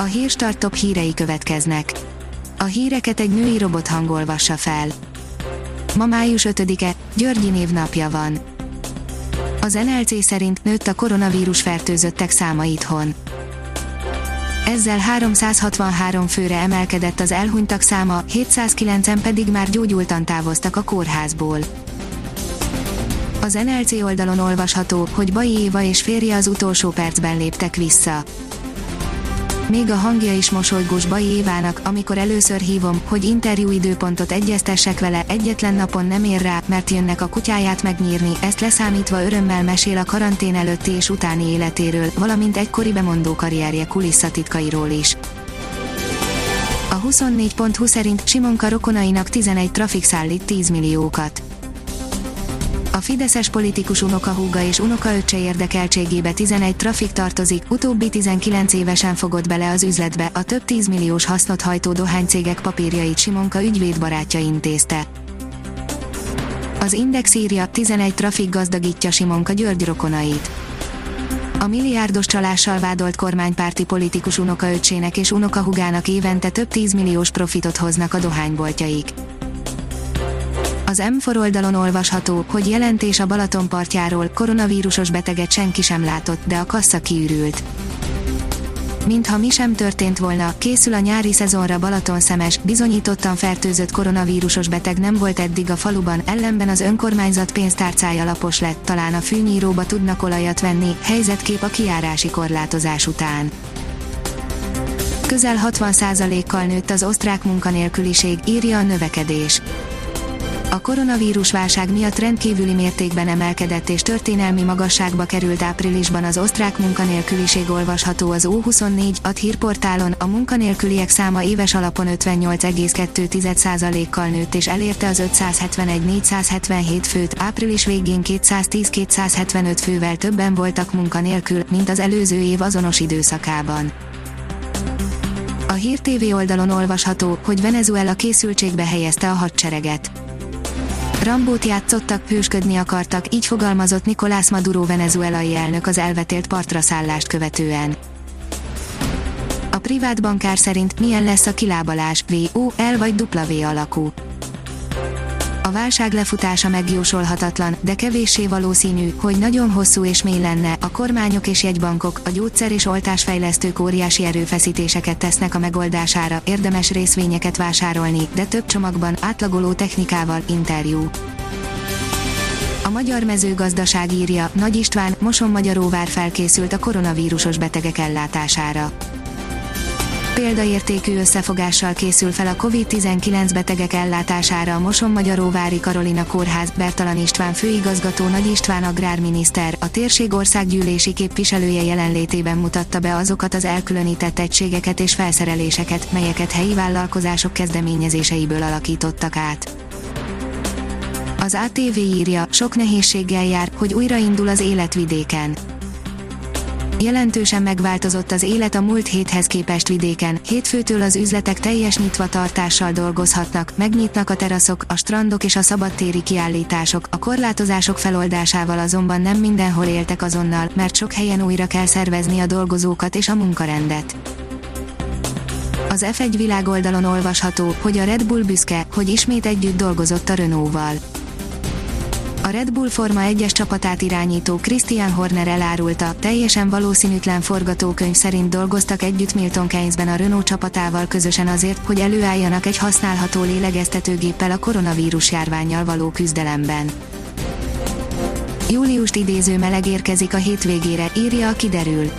A hírstart top hírei következnek. A híreket egy női robot hangolvassa fel. Ma május 5-e, Györgyi névnapja van. Az NLC szerint nőtt a koronavírus fertőzöttek száma itthon. Ezzel 363 főre emelkedett az elhunytak száma, 709-en pedig már gyógyultan távoztak a kórházból. Az NLC oldalon olvasható, hogy Bai Éva és férje az utolsó percben léptek vissza. Még a hangja is mosolygós Bai Évának, amikor először hívom, hogy interjú időpontot egyeztessek vele, egyetlen napon nem ér rá, mert jönnek a kutyáját megnyírni, ezt leszámítva örömmel mesél a karantén előtti és utáni életéről, valamint egykori bemondó karrierje kulisszatitkairól is. A 24.20 szerint Simonka rokonainak 11 trafik szállít 10 milliókat a fideszes politikus unokahúga és unokaöccse érdekeltségébe 11 trafik tartozik, utóbbi 19 évesen fogott bele az üzletbe, a több 10 milliós hasznot hajtó dohánycégek papírjait Simonka ügyvédbarátja intézte. Az Index írja, 11 trafik gazdagítja Simonka György rokonait. A milliárdos csalással vádolt kormánypárti politikus unokaöccsének és unokahugának évente több 10 milliós profitot hoznak a dohányboltjaik. Az M4 oldalon olvasható, hogy jelentés a Balaton partjáról, koronavírusos beteget senki sem látott, de a kassa kiürült. Mintha mi sem történt volna, készül a nyári szezonra Balaton szemes, bizonyítottan fertőzött koronavírusos beteg nem volt eddig a faluban, ellenben az önkormányzat pénztárcája lapos lett, talán a fűnyíróba tudnak olajat venni, helyzetkép a kiárási korlátozás után. Közel 60%-kal nőtt az osztrák munkanélküliség, írja a növekedés a koronavírus válság miatt rendkívüli mértékben emelkedett és történelmi magasságba került áprilisban az osztrák munkanélküliség olvasható az O24 ad hírportálon, a munkanélküliek száma éves alapon 58,2%-kal nőtt és elérte az 571-477 főt, április végén 210-275 fővel többen voltak munkanélkül, mint az előző év azonos időszakában. A Hír TV oldalon olvasható, hogy Venezuela készültségbe helyezte a hadsereget Rambót játszottak, hősködni akartak, így fogalmazott Nicolás Maduro venezuelai elnök az elvetélt partra szállást követően. A privát bankár szerint milyen lesz a kilábalás, V, O, L vagy W alakú. A válság lefutása megjósolhatatlan, de kevéssé valószínű, hogy nagyon hosszú és mély lenne. A kormányok és jegybankok, a gyógyszer és oltásfejlesztők óriási erőfeszítéseket tesznek a megoldására, érdemes részvényeket vásárolni, de több csomagban, átlagoló technikával, interjú. A magyar mezőgazdaság írja, Nagy István, Moson Magyaróvár felkészült a koronavírusos betegek ellátására példaértékű összefogással készül fel a COVID-19 betegek ellátására a Moson-Magyaróvári Karolina Kórház, Bertalan István főigazgató Nagy István agrárminiszter, a térség országgyűlési képviselője jelenlétében mutatta be azokat az elkülönített egységeket és felszereléseket, melyeket helyi vállalkozások kezdeményezéseiből alakítottak át. Az ATV írja, sok nehézséggel jár, hogy újraindul az életvidéken Jelentősen megváltozott az élet a múlt héthez képest vidéken, hétfőtől az üzletek teljes nyitva tartással dolgozhatnak, megnyitnak a teraszok, a strandok és a szabadtéri kiállítások, a korlátozások feloldásával azonban nem mindenhol éltek azonnal, mert sok helyen újra kell szervezni a dolgozókat és a munkarendet. Az F1 világoldalon olvasható, hogy a Red Bull büszke, hogy ismét együtt dolgozott a Renault-val a Red Bull Forma 1-es csapatát irányító Christian Horner elárulta, teljesen valószínűtlen forgatókönyv szerint dolgoztak együtt Milton Keynesben a Renault csapatával közösen azért, hogy előálljanak egy használható lélegeztetőgéppel a koronavírus járványjal való küzdelemben. Júliust idéző meleg érkezik a hétvégére, írja a kiderül.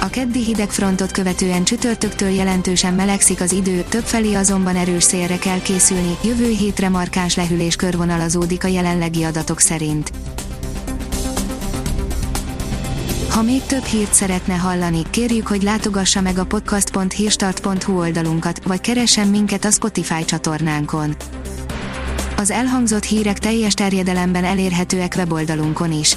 A keddi hidegfrontot követően csütörtöktől jelentősen melegszik az idő, többfelé azonban erős szélre kell készülni, jövő hétre markáns lehűlés körvonalazódik a jelenlegi adatok szerint. Ha még több hírt szeretne hallani, kérjük, hogy látogassa meg a podcast.hírstart.hu oldalunkat, vagy keressen minket a Spotify csatornánkon. Az elhangzott hírek teljes terjedelemben elérhetőek weboldalunkon is